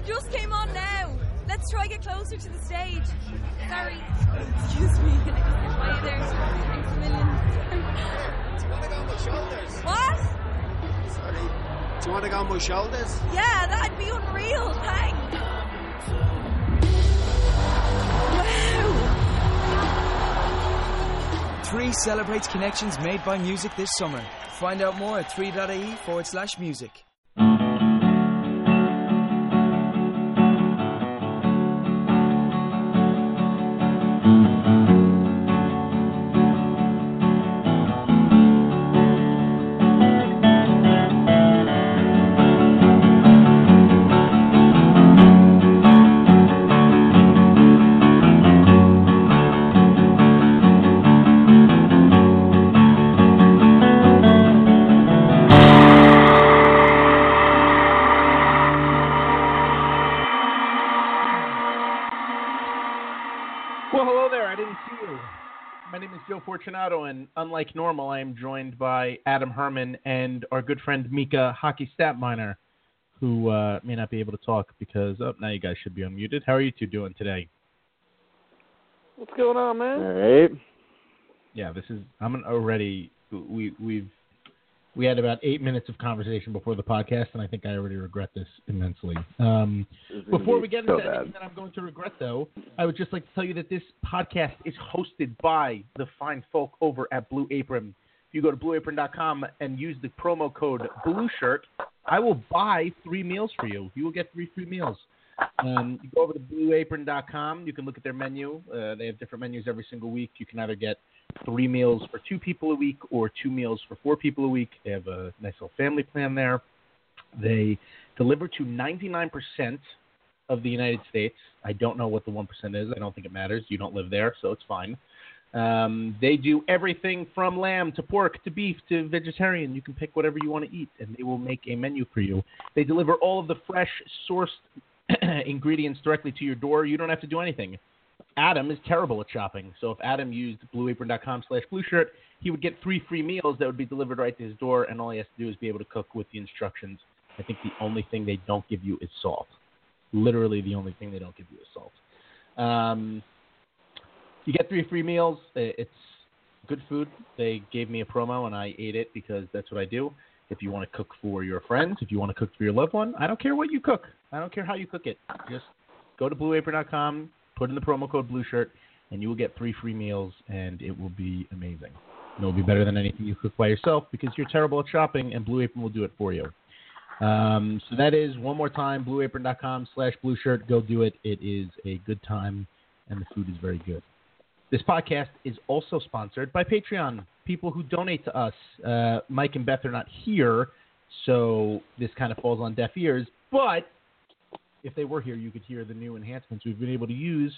They just came on now. Let's try get closer to the stage. Sorry. Excuse me. Why are you there? Thanks a million. What? Sorry. Do you want to go on my shoulders? Yeah, that'd be unreal. Thanks. Wow. 3 celebrates connections made by music this summer. Find out more at 3.ie forward slash music. Is Fortunato, and unlike normal, I am joined by Adam Herman and our good friend Mika Hockey Statminer, who uh, may not be able to talk because oh, now you guys should be unmuted. How are you two doing today? What's going on, man? All right. Yeah, this is. I'm already. We we've we had about eight minutes of conversation before the podcast, and I think I already regret this immensely. Um, Before we get into so anything that I'm going to regret, though, I would just like to tell you that this podcast is hosted by the fine folk over at Blue Apron. If you go to blueapron.com and use the promo code BLUESHIRT, I will buy three meals for you. You will get three free meals. Um, you go over to blueapron.com. You can look at their menu. Uh, they have different menus every single week. You can either get three meals for two people a week or two meals for four people a week. They have a nice little family plan there. They deliver to 99% of the United States. I don't know what the 1% is. I don't think it matters. You don't live there, so it's fine. Um, they do everything from lamb to pork to beef to vegetarian. You can pick whatever you want to eat, and they will make a menu for you. They deliver all of the fresh, sourced ingredients directly to your door. You don't have to do anything. Adam is terrible at shopping, so if Adam used blueapron.com slash blue shirt, he would get three free meals that would be delivered right to his door, and all he has to do is be able to cook with the instructions. I think the only thing they don't give you is salt. Literally, the only thing they don't give you is salt. Um, you get three free meals. It's good food. They gave me a promo, and I ate it because that's what I do. If you want to cook for your friends, if you want to cook for your loved one, I don't care what you cook. I don't care how you cook it. Just go to blueapron.com, put in the promo code Blue Shirt, and you will get three free meals, and it will be amazing. It will be better than anything you cook by yourself because you're terrible at shopping, and Blue Apron will do it for you. Um, so that is one more time, blueapron.com slash blueshirt. Go do it. It is a good time, and the food is very good. This podcast is also sponsored by Patreon. People who donate to us. Uh, Mike and Beth are not here, so this kind of falls on deaf ears. But if they were here, you could hear the new enhancements we've been able to use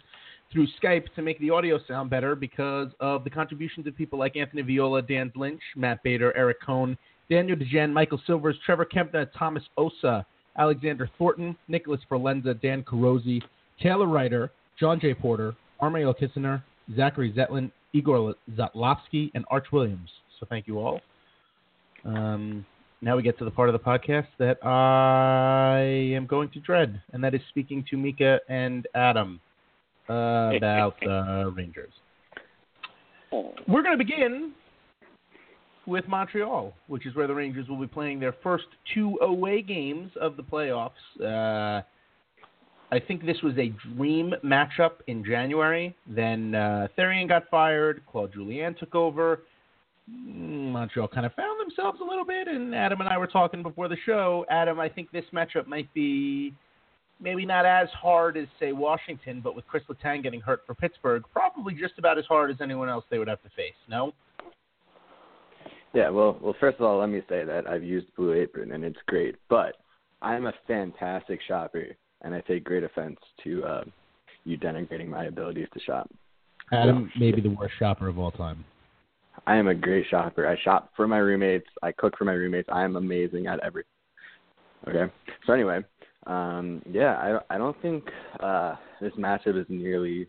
through Skype to make the audio sound better because of the contributions of people like Anthony Viola, Dan Lynch, Matt Bader, Eric Cohn, Daniel DeGen, Michael Silvers, Trevor Kempner, Thomas Osa, Alexander Thornton, Nicholas Verlenza, Dan Carosi, Taylor Ryder, John J. Porter, Armael Kissner, Zachary Zetlin, Igor Zatlowski, and Arch Williams. So thank you all. Um, now we get to the part of the podcast that I am going to dread, and that is speaking to Mika and Adam uh, about the Rangers. We're going to begin with Montreal, which is where the Rangers will be playing their first two away games of the playoffs. Uh, I think this was a dream matchup in January. Then uh, Therrien got fired. Claude Julien took over. Montreal kind of found themselves a little bit, and Adam and I were talking before the show. Adam, I think this matchup might be maybe not as hard as say Washington, but with Chris Letang getting hurt for Pittsburgh, probably just about as hard as anyone else they would have to face. No? Yeah, well, well, first of all, let me say that I've used Blue Apron and it's great, but I'm a fantastic shopper and I take great offense to uh, you denigrating my abilities to shop. Adam may be the worst shopper of all time. I am a great shopper. I shop for my roommates. I cook for my roommates. I am amazing at everything. Okay. So anyway, um, yeah, I I don't think uh, this matchup is nearly,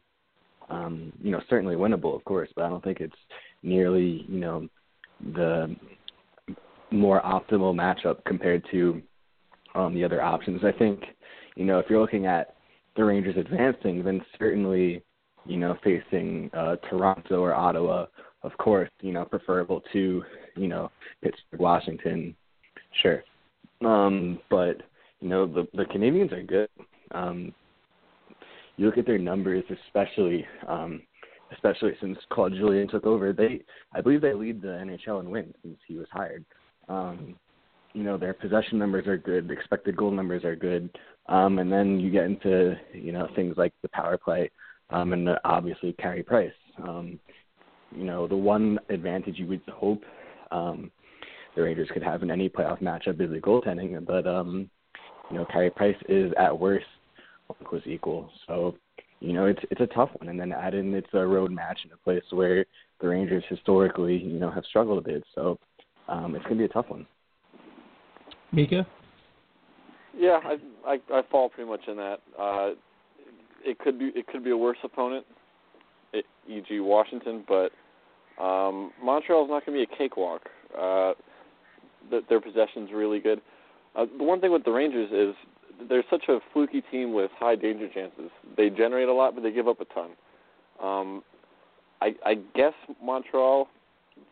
um, you know, certainly winnable, of course, but I don't think it's nearly, you know, the more optimal matchup compared to um, the other options. I think, you know, if you're looking at the Rangers advancing, then certainly, you know, facing uh, Toronto or Ottawa, of course, you know, preferable to, you know, Pittsburgh, Washington, sure. Um, but you know, the the Canadiens are good. Um, you look at their numbers, especially um, especially since Claude Julien took over. They, I believe, they lead the NHL in wins since he was hired. Um, you know, their possession numbers are good, expected goal numbers are good, um, and then you get into you know things like the power play, um, and obviously Carey Price. Um, you know, the one advantage you would hope um, the Rangers could have in any playoff matchup is the goaltending, but um, you know, Carey Price is at worst was equal. So, you know, it's it's a tough one. And then add in it's a road match in a place where the Rangers historically, you know, have struggled a bit. So um, it's gonna be a tough one. Mika? Yeah, I I, I fall pretty much in that. Uh, it could be it could be a worse opponent, e.g. Washington, but um, Montreal's not going to be a cakewalk. Uh, their possession's really good. Uh, the one thing with the Rangers is they're such a fluky team with high danger chances. They generate a lot, but they give up a ton. Um, I, I guess Montreal,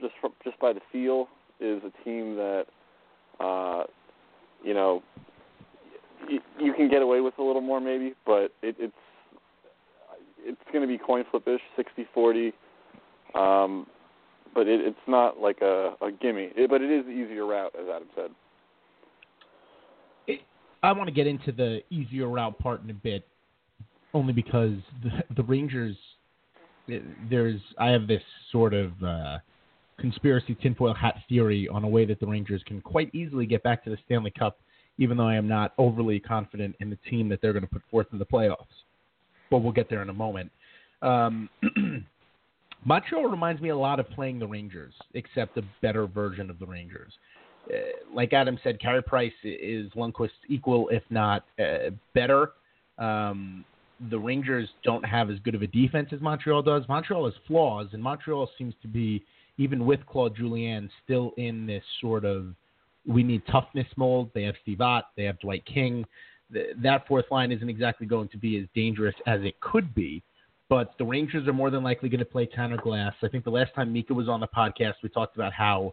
just from, just by the feel, is a team that, uh, you know, you, you can get away with a little more maybe, but it, it's it's going to be coin flipish, sixty forty. Um, but it, it's not like a, a gimme. It, but it is the easier route, as Adam said. I want to get into the easier route part in a bit, only because the, the Rangers. There's I have this sort of uh, conspiracy tinfoil hat theory on a way that the Rangers can quite easily get back to the Stanley Cup, even though I am not overly confident in the team that they're going to put forth in the playoffs. But we'll get there in a moment. Um, Montreal reminds me a lot of playing the Rangers, except a better version of the Rangers. Uh, like Adam said, Carey Price is Lundqvist's equal, if not uh, better. Um, the Rangers don't have as good of a defense as Montreal does. Montreal has flaws, and Montreal seems to be, even with Claude Julien, still in this sort of we need toughness mold. They have Steve Ott, they have Dwight King. That fourth line isn't exactly going to be as dangerous as it could be. But the Rangers are more than likely going to play Tanner Glass. I think the last time Mika was on the podcast, we talked about how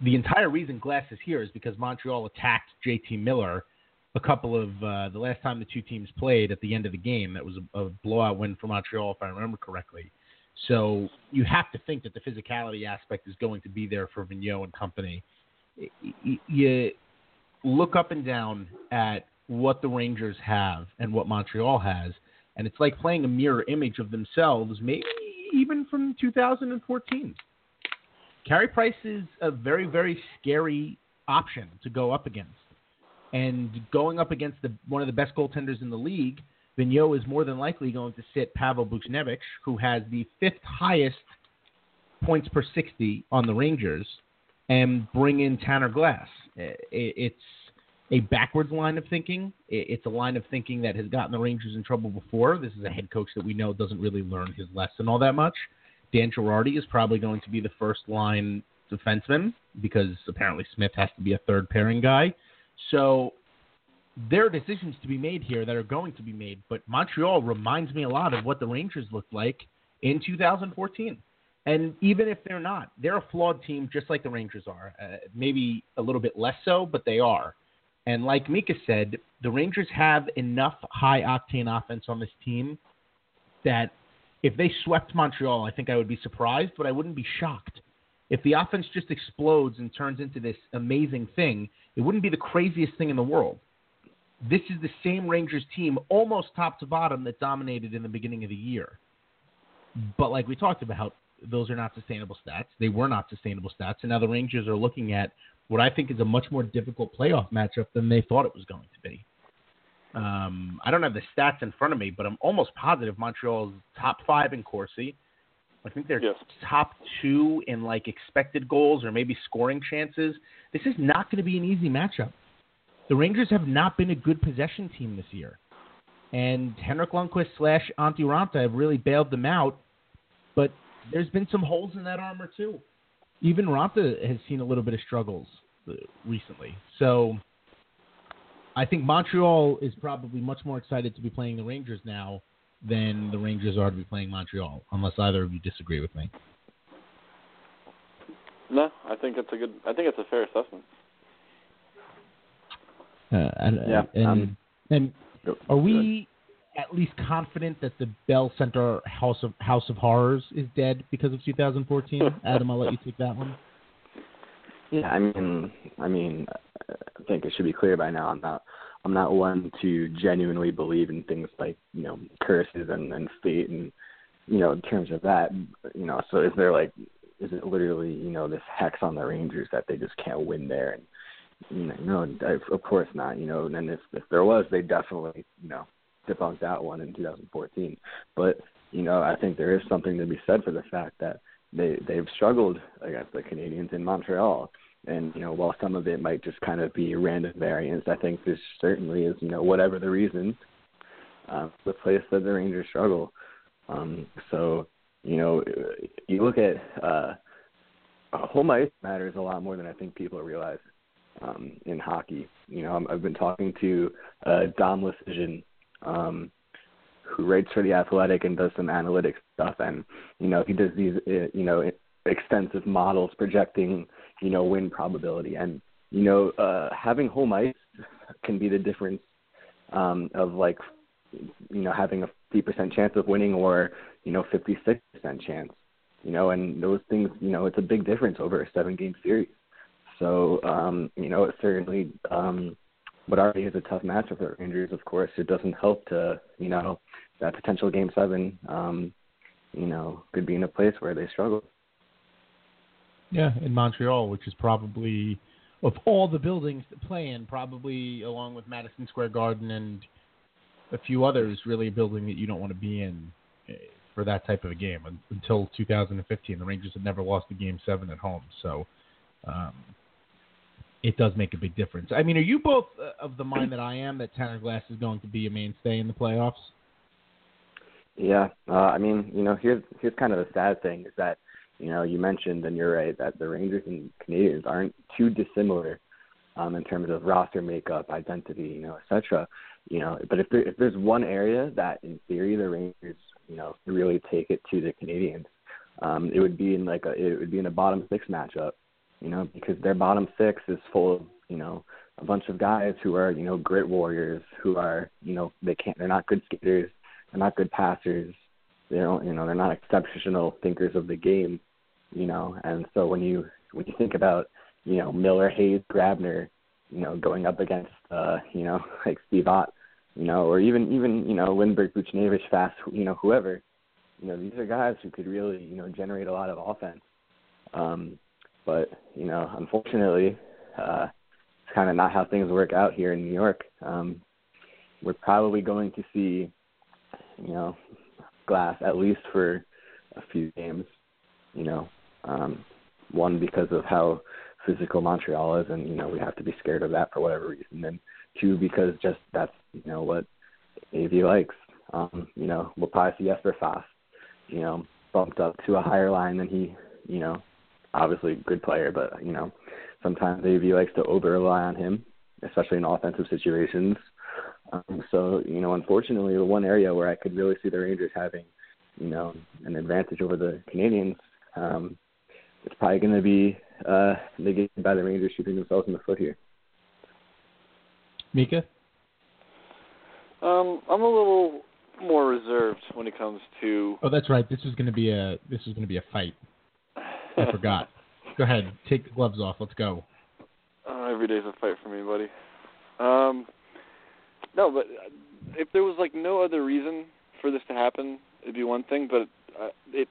the entire reason Glass is here is because Montreal attacked JT Miller a couple of uh, the last time the two teams played at the end of the game. That was a, a blowout win for Montreal, if I remember correctly. So you have to think that the physicality aspect is going to be there for Vigneault and company. You look up and down at what the Rangers have and what Montreal has, and it's like playing a mirror image of themselves, maybe even from 2014. Carey Price is a very, very scary option to go up against. And going up against the, one of the best goaltenders in the league, Vigneault is more than likely going to sit Pavel Buchnevich, who has the fifth highest points per 60 on the Rangers, and bring in Tanner Glass. It's a backwards line of thinking. It's a line of thinking that has gotten the Rangers in trouble before. This is a head coach that we know doesn't really learn his lesson all that much. Dan Girardi is probably going to be the first line defenseman because apparently Smith has to be a third pairing guy. So there are decisions to be made here that are going to be made, but Montreal reminds me a lot of what the Rangers looked like in 2014. And even if they're not, they're a flawed team just like the Rangers are. Uh, maybe a little bit less so, but they are. And like Mika said, the Rangers have enough high octane offense on this team that if they swept Montreal, I think I would be surprised, but I wouldn't be shocked. If the offense just explodes and turns into this amazing thing, it wouldn't be the craziest thing in the world. This is the same Rangers team, almost top to bottom, that dominated in the beginning of the year. But like we talked about, those are not sustainable stats. They were not sustainable stats, and now the Rangers are looking at what I think is a much more difficult playoff matchup than they thought it was going to be. Um, I don't have the stats in front of me, but I'm almost positive Montreal's top five in Corsi. I think they're Yes. top two in like expected goals or maybe scoring chances. This is not going to be an easy matchup. The Rangers have not been a good possession team this year, and Henrik Lundqvist slash Antti Raanta have really bailed them out. But there's been some holes in that armor too. Even Raanta has seen a little bit of struggles uh, recently. So I think Montreal is probably much more excited to be playing the Rangers now than the Rangers are to be playing Montreal, unless either of you disagree with me. No, I think it's a good. I think it's a fair assessment. Uh, and Yeah, and, um, and are we at least confident that the Bell Center House of House of Horrors is dead because of 2014? Adam, I'll let you take that one. Yeah, I mean, I mean, I think it should be clear by now. I'm not, I'm not one to genuinely believe in things like you know curses and and fate and you know in terms of that. You know, so is there like, is it literally you know this hex on the Rangers that they just can't win there? And you know, no, of course not. You know, and if if there was, they definitely you know debunked that one in 2014. But you know, I think there is something to be said for the fact that they they've struggled against the Canadiens in Montreal. And you know, while some of it might just kind of be random variance, I think this certainly is you know whatever the reason, uh, the place that the Rangers struggle. Um, so you know, you look at uh, home ice matters a lot more than I think people realize um, in hockey. You know, I'm, I've been talking to uh, Dom Luszczyszyn, um, who writes for the Athletic and does some analytics stuff, and you know, he does these uh, you know extensive models projecting you know win probability, and you know, uh, having home ice can be the difference um, of like you know having a 50% chance of winning or you know 56% chance you know and those things you know it's a big difference over a seven game series. So um you know it certainly um what already is a tough matchup the Rangers of course it doesn't help to you know that potential game seven um you know could be in a place where they struggle Yeah, in Montreal, which is probably of all the buildings to play in, probably along with Madison Square Garden and a few others, really a building that you don't want to be in eh, for that type of a game. Until 2015, the Rangers had never lost a game seven at home, so um, it does make a big difference. I mean, are you both uh, of the mind that I am that Tanner Glass is going to be a mainstay in the playoffs? Yeah, uh, I mean, you know, here's here's kind of the sad thing is that, you know, you mentioned and you're right that the Rangers and Canadiens aren't too dissimilar um, in terms of roster makeup, identity, you know, etc. You know, but if there, if there's one area that in theory the Rangers, you know, really take it to the Canadiens, um, it would be in like a it would be in a bottom six matchup, you know, because their bottom six is full of you know a bunch of guys who are you know grit warriors who are you know they can't they're not good skaters they're not good passers. They don't, you know, they're not exceptional thinkers of the game, you know. And so when you when you think about, you know, Miller, Hayes, Grabner, you know, going up against, uh, you know, like Steve Ott, you know, or even even you know Lindberg, Buchnevich, Fast, you know, whoever, you know, these are guys who could really, you know, generate a lot of offense. Um, but you know, unfortunately, uh, it's kind of not how things work out here in New York. Um, we're probably going to see you know, glass at least for a few games. You know, um, one because of how physical Montreal is, and you know we have to be scared of that for whatever reason. And two because just that's you know what AV likes. Um, you know, we'll probably see Jesper Fast, you know, bumped up to a higher line than he, you know, obviously a good player, but you know, sometimes the AV likes to over rely on him, especially in offensive situations. Um, so, you know, unfortunately, the one area where I could really see the Rangers having, you know, an advantage over the Canadiens, um, it's probably going to be uh, negated by the Rangers shooting themselves in the foot here. Mika? Um, I'm a little more reserved when it comes to. Oh, that's right. This is going to be a this is going to be a fight. I forgot. Go ahead, take the gloves off. Let's go. Uh, every day's a fight for me, buddy. Um, no, but if there was like no other reason for this to happen, it'd be one thing. But uh, it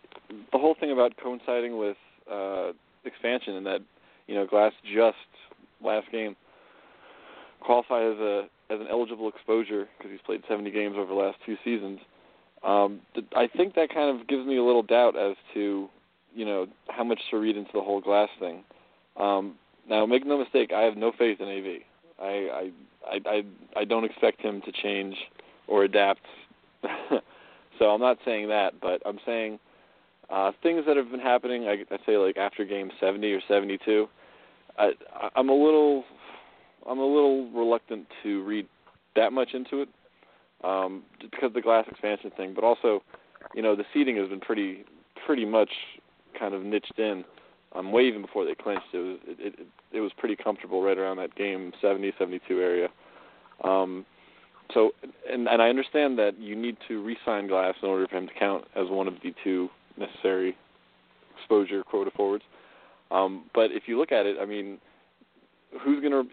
the whole thing about coinciding with uh, expansion and that you know Glass just last game qualify as a as an eligible exposure because he's played 70 games over the last two seasons. Um, I think that kind of gives me a little doubt as to you know how much to read into the whole glass thing. Um, now, make no mistake, I have no faith in AV. I I I I, don't expect him to change or adapt. so I'm not saying that, but I'm saying uh, things that have been happening. I, I say like after game 70 or 72. I, I'm a little I'm a little reluctant to read that much into it um, because of the glass expansion thing, but also, you know, the seating has been pretty pretty much kind of niched in. Um, way even before they clinched, it was it, it it was pretty comfortable right around that game 70 72 area. Um, so and and I understand that you need to re-sign Glass in order for him to count as one of the two necessary exposure quota forwards. Um, but if you look at it, I mean, who's gonna?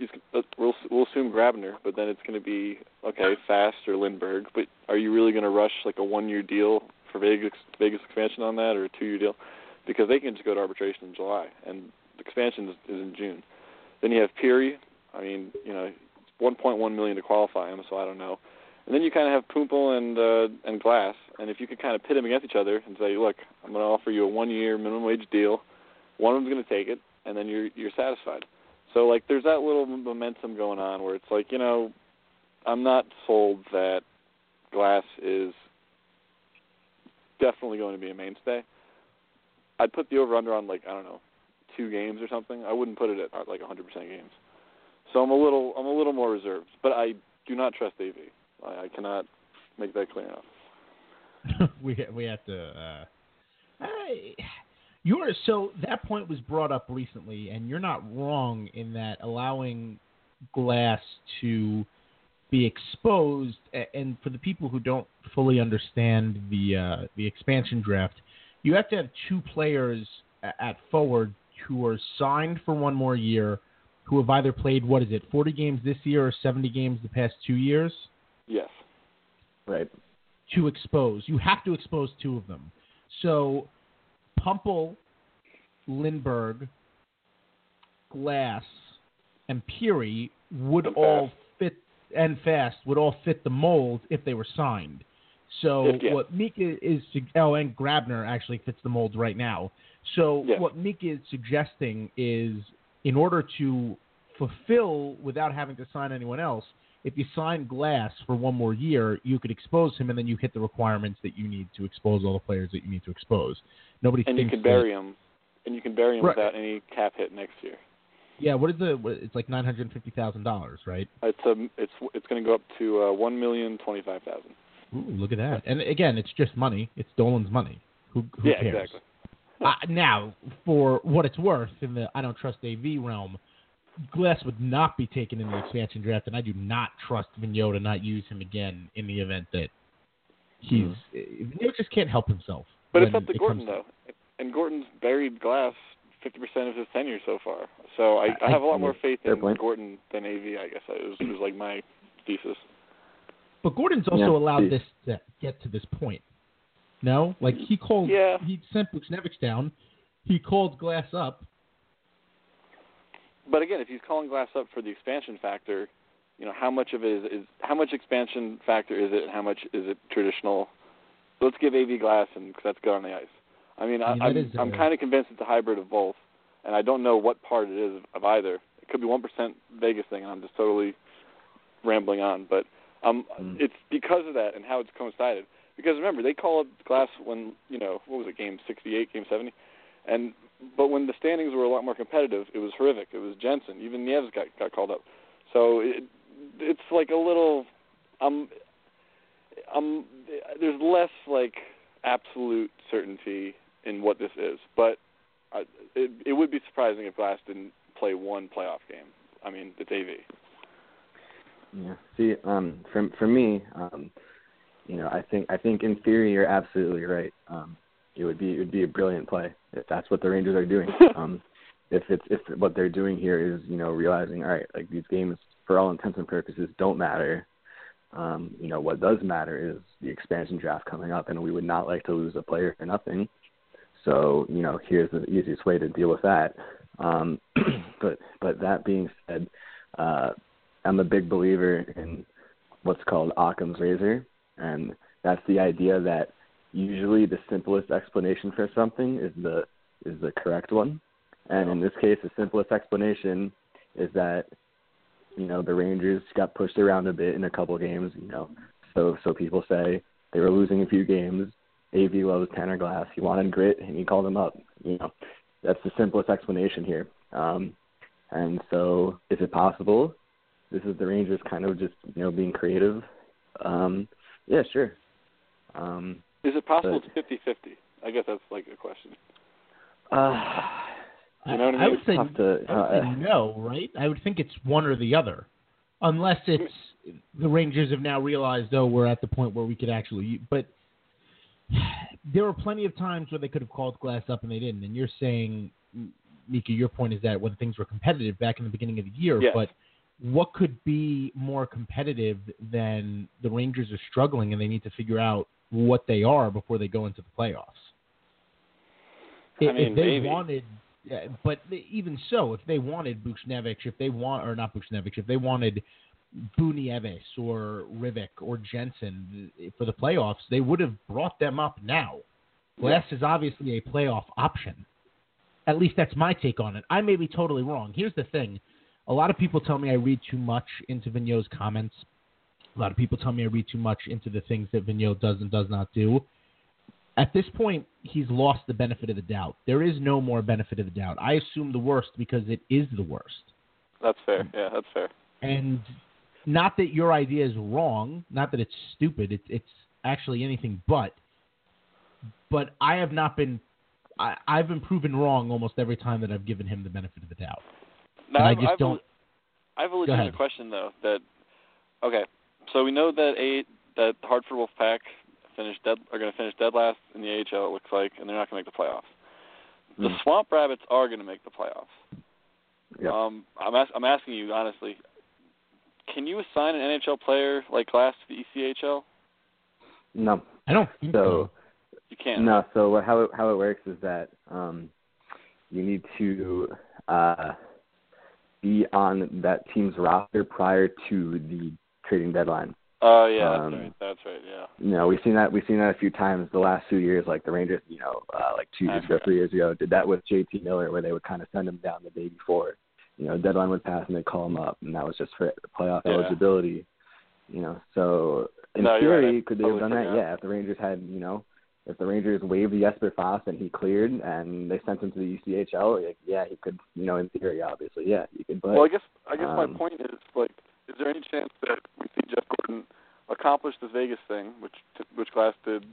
We'll we'll assume Grabner, but then it's gonna be okay, Fast or Lindberg. But are you really gonna rush like a one-year deal for Vegas Vegas expansion on that, or a two-year deal? Because they can just go to arbitration in July, and the expansion is, is in June. Then you have Pirri. I mean, you know, 1.1 million to qualify him, so I don't know. And then you kind of have Puempel and uh, and Glass, and if you could kind of pit them against each other and say, look, I'm going to offer you a one-year minimum wage deal. One of them's going to take it, and then you're you're satisfied. So like, there's that little momentum going on where it's like, you know, I'm not sold that Glass is definitely going to be a mainstay. I'd put the over under on like I don't know, two games or something. I wouldn't put it at like 100% games. So I'm a little I'm a little more reserved, but I do not trust AV. I, I cannot make that clear enough. we we have to. Uh, you're so that point was brought up recently, and you're not wrong in that allowing glass to be exposed. And for the people who don't fully understand the uh, the expansion draft, you have to have two players at forward who are signed for one more year, who have either played what is it, 40 games this year or 70 games the past two years. Yes. Right. To expose, you have to expose two of them. So, Puempel, Lindberg, Glass, and Pirri would and all fit, and Fast would all fit the mold if they were signed. So yeah. what Mika is oh, and Grabner actually fits the mold right now. So Yes. what Mika is suggesting is, in order to fulfill without having to sign anyone else, if you sign Glass for one more year, you could expose him, and then you hit the requirements that you need to expose all the players that you need to expose. Nobody And you can that- bury him, and you can bury him Right. without any cap hit next year. Yeah, what is the? It's like nine hundred fifty thousand dollars, right? It's um, it's it's going to go up to uh, one million twenty-five thousand. Ooh, look at that! And again, it's just money. It's Dolan's money. Who, who Yeah, cares? exactly. Uh, now, for what it's worth, in the I don't trust AV realm, Glass would not be taken in the expansion draft, and I do not trust Vigneault to not use him again in the event that he's Vigneault just can't help himself. But it's up to it Gorton comes though, and Gorton's buried Glass fifty percent of his tenure so far. So I, I I- have a lot more faith in point. Gorton than AV. I guess it was, it was like my thesis. But Gorton's also Yeah, allowed see. this to get to this point. No, like he called. Yeah. He sent Buchnevich down. He called Glass up. But again, if he's calling Glass up for the expansion factor, you know how much of it is, is how much expansion factor is it, and how much is it traditional? Let's give AV Glass, and because that's good on the ice. I mean, I, Yeah, that I'm is, I'm uh, kind of convinced it's a hybrid of both, and I don't know what part it is of either. It could be one percent Vegas thing, and I'm just totally rambling on. But um, Mm. it's because of that and how it's coincided. Because remember, they call up Glass when you know what was it, game 68, game 70, and but when the standings were a lot more competitive, it was horrific. It was Jensen, even Nieves got got called up. So it, it's like a little, um, um, there's less like absolute certainty in what this is, but uh, it it would be surprising if Glass didn't play one playoff game. I mean, it's AV. Yeah. See, um, for for me, um, you know, I think I think in theory you're absolutely right. Um, it would be it would be a brilliant play if that's what the Rangers are doing. um, if it's if what they're doing here is you know realizing all right, like these games for all intents and purposes don't matter. Um, you know what does matter is the expansion draft coming up, and we would not like to lose a player for nothing. So you know here's the easiest way to deal with that. Um, but but that being said, uh, I'm a big believer in what's called Occam's razor, and that's the idea that usually the simplest explanation for something is the is the correct one. And in this case, the simplest explanation is that you know the Rangers got pushed around a bit in a couple games. You know, so so people say they were losing a few games. AV loves Tanner Glass. He wanted grit, and he called him up. You know, that's the simplest explanation here. Um, and so, is it possible? This is the Rangers kind of just you know being creative. Um, yeah, sure. Um, is it possible but, it's 50-50? I guess that's like a question. Uh, you know what I, mean? I would say, to, I would uh, say no, right? I would think it's one or the other, unless it's the Rangers have now realized, oh, we're at the point where we could actually. But there were plenty of times where they could have called Glass up and they didn't. And you're saying, Mika, your point is that when things were competitive back in the beginning of the year, yes. but what could be more competitive than the Rangers are struggling and they need to figure out what they are before they go into the playoffs? I If, mean, if they maybe. wanted, but even so, if they wanted Buchnevich, if they want or not Buchnevich, if they wanted Boo Nieves or Hrivik or Jensen for the playoffs, they would have brought them up now. Glass is obviously a playoff option. At least that's my take on it. I may be totally wrong. Here's the thing. A lot of people tell me I read too much into Vigneault's comments. A lot of people tell me I read too much into the things that Vigneault does and does not do. At this point, he's lost the benefit of the doubt. There is no more benefit of the doubt. I assume the worst because it is the worst. That's fair. Yeah, that's fair. And not that your idea is wrong, not that it's stupid. It's it's actually anything but. But I have not been. I, I've been proven wrong almost every time that I've given him the benefit of the doubt. Now, And I I've, just I've don't- A, I have a legitimate question though. That okay, so we know that eight that Hartford Wolfpack finished dead are going to finish dead last in the AHL. It looks like, and they're not going to make the playoffs. The Mm. Swamp Rabbits are going to make the playoffs. Yeah. Um, I'm as- I'm asking you honestly. Can you assign an NHL player like Glass to the E ECHL? no. I don't think So You can't. no. So what- how it, how it works is that um, you need to uh, be on that team's roster prior to the trading deadline. Oh yeah, that's Um, right. That's right. Yeah. You know, we've seen that we've seen that a few times the last few years. Like the Rangers, you know, uh, like two years ago, three years ago, did that with JT Miller, where they would kind of send him down the day before. You know, deadline would pass and they'd call him up, and that was just for playoff Yeah. eligibility. You know, so in No, you're right. theory, could they have done that? Yeah, if the Rangers had, you know, if the Rangers waived Jesper Fast and he cleared and they sent him to the ECHL, like, yeah, he could, you know, in theory, obviously, yeah, he could. But well, I guess I guess my um, point is like, is there any chance that we see Jeff Gorton accomplish this Vegas thing, which which Glass did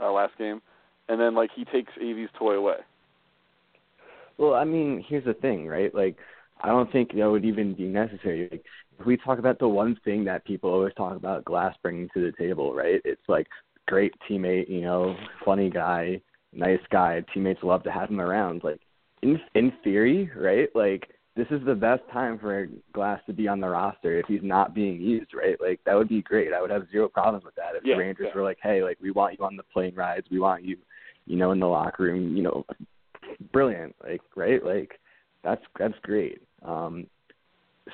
uh, last game, and then like he takes AV's toy away? Well, I mean, here's the thing, right? Like, I don't think that would even be necessary. Like, if we talk about the one thing that people always talk about Glass bringing to the table, right? It's like great teammate, you know, funny guy, nice guy. Teammates love to have him around. Like, in in theory, right? Like, this is the best time for Glass to be on the roster if he's not being used, right? Like, that would be great. I would have zero problems with that if Yeah, the Rangers yeah. were like, hey, like, we want you on the plane rides, we want you, you know, in the locker room, you know, brilliant, like right, like that's that's great. Um,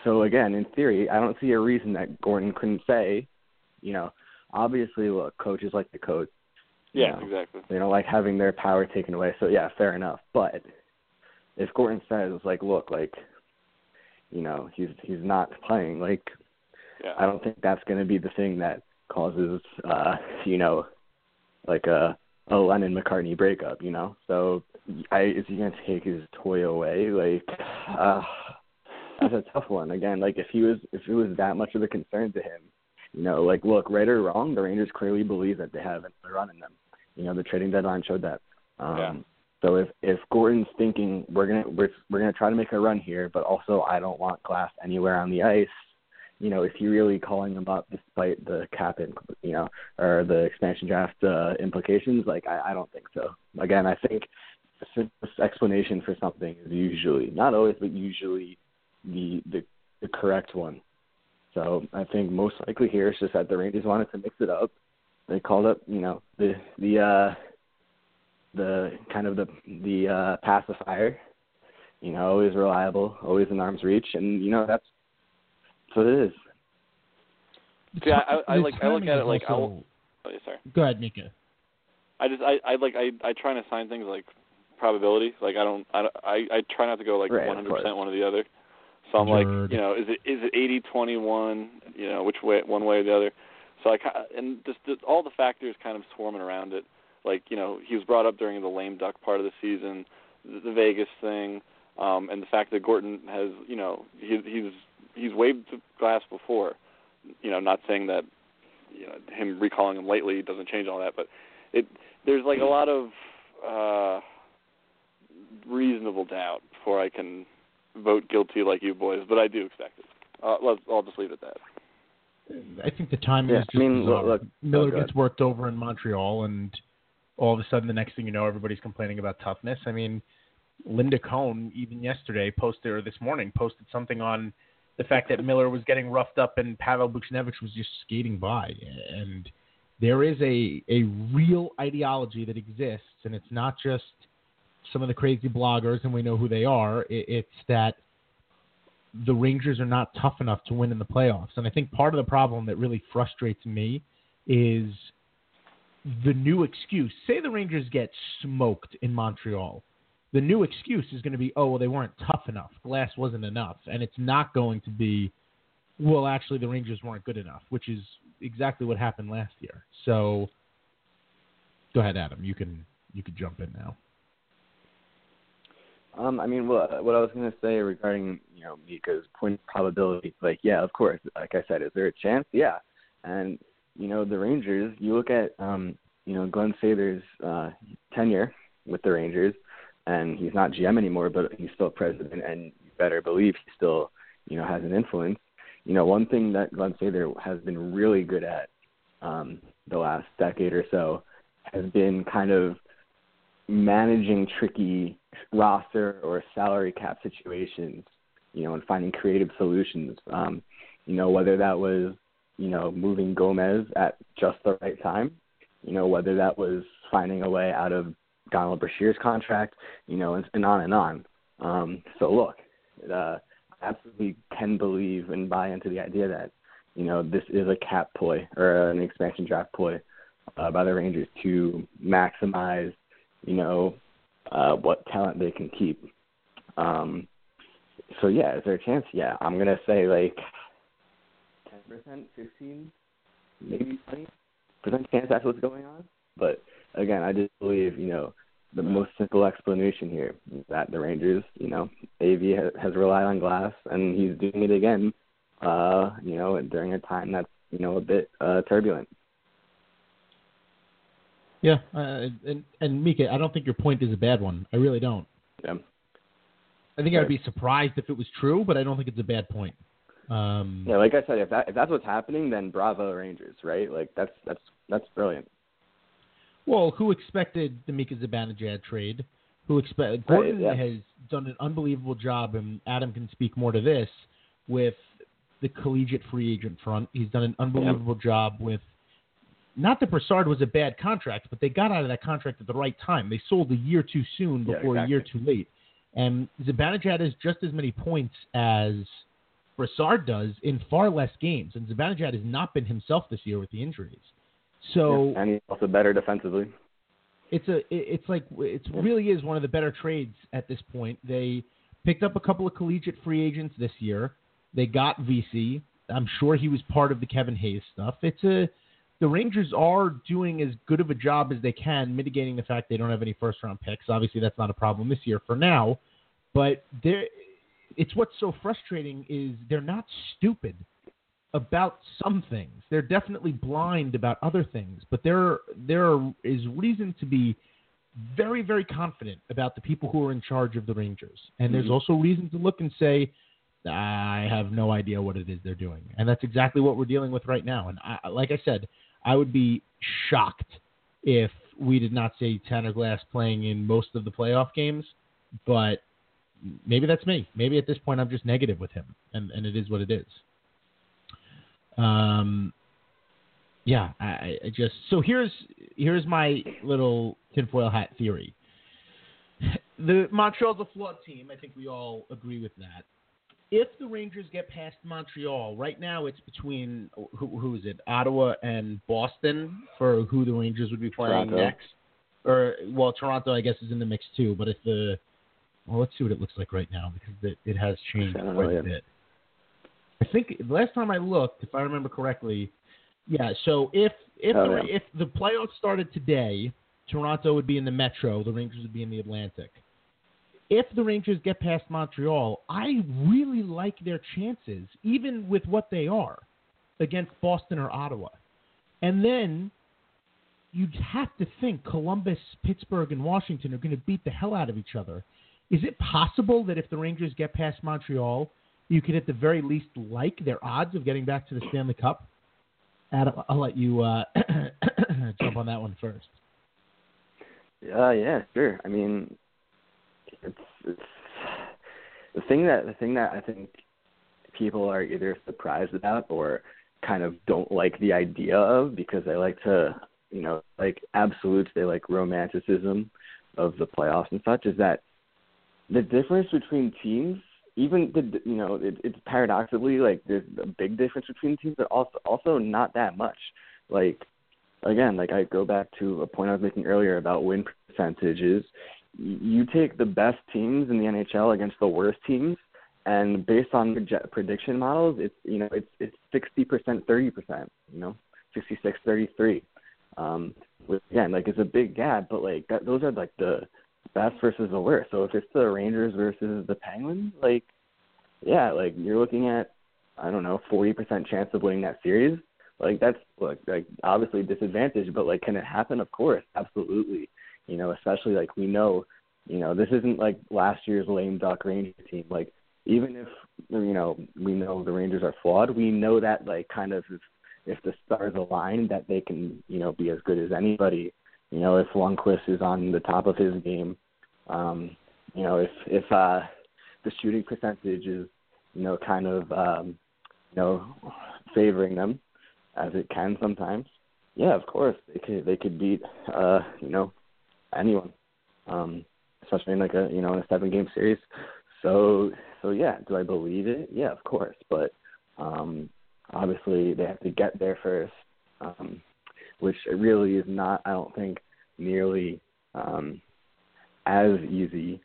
so again, in theory, I don't see a reason that Gorton couldn't say, you know, obviously, look, coaches like the coach. Yeah, know, exactly. They don't like having their power taken away. So yeah, fair enough. But if Gorton says like, look, like, you know, he's he's not playing, like, Yeah. I don't think that's going to be the thing that causes, uh, you know, like a a Lennon McCartney breakup, you know. So, I is he going to take his toy away? Like, uh, that's a tough one. Again, like if he was, if it was that much of a concern to him, you know, like look, right or wrong, the Rangers clearly believe that they have a run in them. You know, the trading deadline showed that. Um, Yeah. So if if Gorton's thinking we're gonna we're we're gonna try to make a run here, but also I don't want Glass anywhere on the ice, you know, is he really calling them up despite the cap in, you know, or the expansion draft uh, implications? Like, I, I don't think so. Again, I think the simplest explanation for something is usually, not always, but usually the the, the correct one. So I think most likely here it's just that the Rangers wanted to mix it up. They called up, you know, the the uh the kind of the the uh pacifier, you know, always reliable, always in arm's reach, and you know that's that's what it is. See, I, I, I like I look at it like I'll, also- oh, yeah, sorry. Go ahead, Mika. I just I, I like I I try and assign things like probability. Like I don't I I, I try not to go like 100% one or the other. So I'm like, you know, is it is it 80 21, you know, which way one way or the other. So I and just, just all the factors kind of swarming around it. Like, you know, he was brought up during the lame duck part of the season, the, the Vegas thing, um and the fact that Gorton has, you know, he he's he's waved the glass before. You know, not saying that you know him recalling him lately doesn't change all that, but it there's like a lot of uh reasonable doubt before I can vote guilty like you boys, but I do expect it. Uh, let's, I'll just leave it at that. I think the timing Yeah, is I just mean, look- look- Miller oh, gets worked over in Montreal, and all of a sudden, the next thing you know, everybody's complaining about toughness. I mean, Linda Cohn, even yesterday, posted or this morning posted something on the fact that Miller was getting roughed up and Pavel Buchnevich was just skating by. And there is a a real ideology that exists, and it's not just some of the crazy bloggers, and we know who they are. It, it's that the Rangers are not tough enough to win in the playoffs. And I think part of the problem that really frustrates me is the new excuse. Say the Rangers get smoked in Montreal. The new excuse is going to be, oh, well, they weren't tough enough. Glass wasn't enough. And it's not going to be, well, actually, the Rangers weren't good enough, which is exactly what happened last year. So go ahead, Adam. You can you can jump in now. Um, I mean, what what I was gonna say regarding you know Mika's point probability, like yeah, of course. Like I said, is there a chance? Yeah, and you know the Rangers. You look at um, you know Glenn Sather's uh, tenure with the Rangers, and he's not GM anymore, but he's still president, and you better believe he still you know has an influence. You know, one thing that Glenn Sather has been really good at um, the last decade or so has been kind of managing tricky roster or salary cap situations, you know, and finding creative solutions. Um, you know, whether that was, you know, moving Gomez at just the right time, you know, whether that was finding a way out of Donald Brashear's contract, you know, and, and on and on. Um, so look, uh, I absolutely can believe and buy into the idea that, you know, this is a cap ploy or an expansion draft ploy uh, by the Rangers to maximize, you know, uh, what talent they can keep. Um, so yeah, is there a chance? Yeah, I'm gonna say like ten percent, fifteen, maybe twenty percent chance that's what's going on. But again, I just believe you know the most simple explanation here is that the Rangers, you know, Av has, has relied on Glass, and he's doing it again. Uh, you know, during a time that's you know a bit uh, turbulent. Yeah, uh, and and Mika, I don't think your point is a bad one. I really don't. Yeah. I think I'd be surprised if it was true, but I don't think it's a bad point. Um, Yeah, like I said, if that if that's what's happening, then bravo Rangers, right? Like that's that's that's brilliant. Well, who expected the Mika Zibanejad trade? Who expect Gorton yeah. has done an unbelievable job, and Adam can speak more to this with the collegiate free agent front. He's done an unbelievable job with. Not that Brassard was a bad contract, but they got out of that contract at the right time. They sold a year too soon Yeah, before a year too late. And Zibanejad has just as many points as Brassard does in far less games, and Zibanejad has not been himself this year with the injuries. So and he's also better defensively. it's a it's like it really is one of the better trades at this point. They picked up a couple of collegiate free agents this year. They got Vesey. I'm sure he was part of the Kevin Hayes stuff. It's a the Rangers are doing as good of a job as they can mitigating the fact they don't have any first round picks. Obviously, that's not a problem this year for now, but there it's what's so frustrating is they're not stupid about some things. They're definitely blind about other things, but there there is reason to be very very confident about the people who are in charge of the Rangers. And there's Mhm. also reason to look and say I have no idea what it is they're doing. And that's exactly what we're dealing with right now. And I, like I said, I would be shocked if we did not see Tanner Glass playing in most of the playoff games, but maybe that's me. Maybe at this point I'm just negative with him, and, and it is what it is. Um, yeah, I, I just so here's here's my little tinfoil hat theory. The Montreal's a flawed team. I think we all agree with that. If the Rangers get past Montreal, right now it's between who, who is it, Ottawa and Boston for who the Rangers would be playing Toronto. next. Or well, Toronto I guess is in the mix too. But if the well, let's see what it looks like right now because it, it has changed quite a bit. I think the last time I looked, if I remember correctly, yeah. So if if Oh, the, yeah. if the playoffs started today, Toronto would be in the Metro, the Rangers would be in the Atlantic. If the Rangers get past Montreal, I really like their chances, even with what they are, against Boston or Ottawa. And then you'd have to think Columbus, Pittsburgh, and Washington are going to beat the hell out of each other. Is it possible that if the Rangers get past Montreal, you could at the very least like their odds of getting back to the Stanley Cup? Adam, I'll let you uh, jump on that one first. Uh, yeah, sure. I mean, it's it's the thing that the thing that I think people are either surprised about or kind of don't like the idea of because they like to, you know, like absolutes. They like romanticism of the playoffs and such. Is that the difference between teams? Even the you know it, it's paradoxically like there's a big difference between teams, but also also not that much. Like again, like I go back to a point I was making earlier about win percentages. You take the best teams in the NHL against the worst teams, and based on proje- prediction models, it's you know it's it's sixty percent, thirty percent, you know, sixty six, thirty three. Um, which, again, like it's a big gap, but like that, those are like the best versus the worst. So if it's the Rangers versus the Penguins, like yeah, like you're looking at I don't know, forty percent chance of winning that series. Like that's look like obviously disadvantage, but like can it happen? Of course, absolutely. You know, especially like we know, you know, this isn't like last year's lame duck Ranger team. Like even if you know we know the Rangers are flawed, we know that like kind of if, if the stars align, that they can you know be as good as anybody. You know, if Lundqvist is on the top of his game, um, you know, if if uh, the shooting percentage is you know kind of um, you know favoring them as it can sometimes. Yeah, of course they could they could beat uh, you know anyone, um, especially in like a you know a seven game series. So so yeah, do I believe it? Yeah, of course, but um, obviously they have to get there first, um, which really is not I don't think nearly um, as easy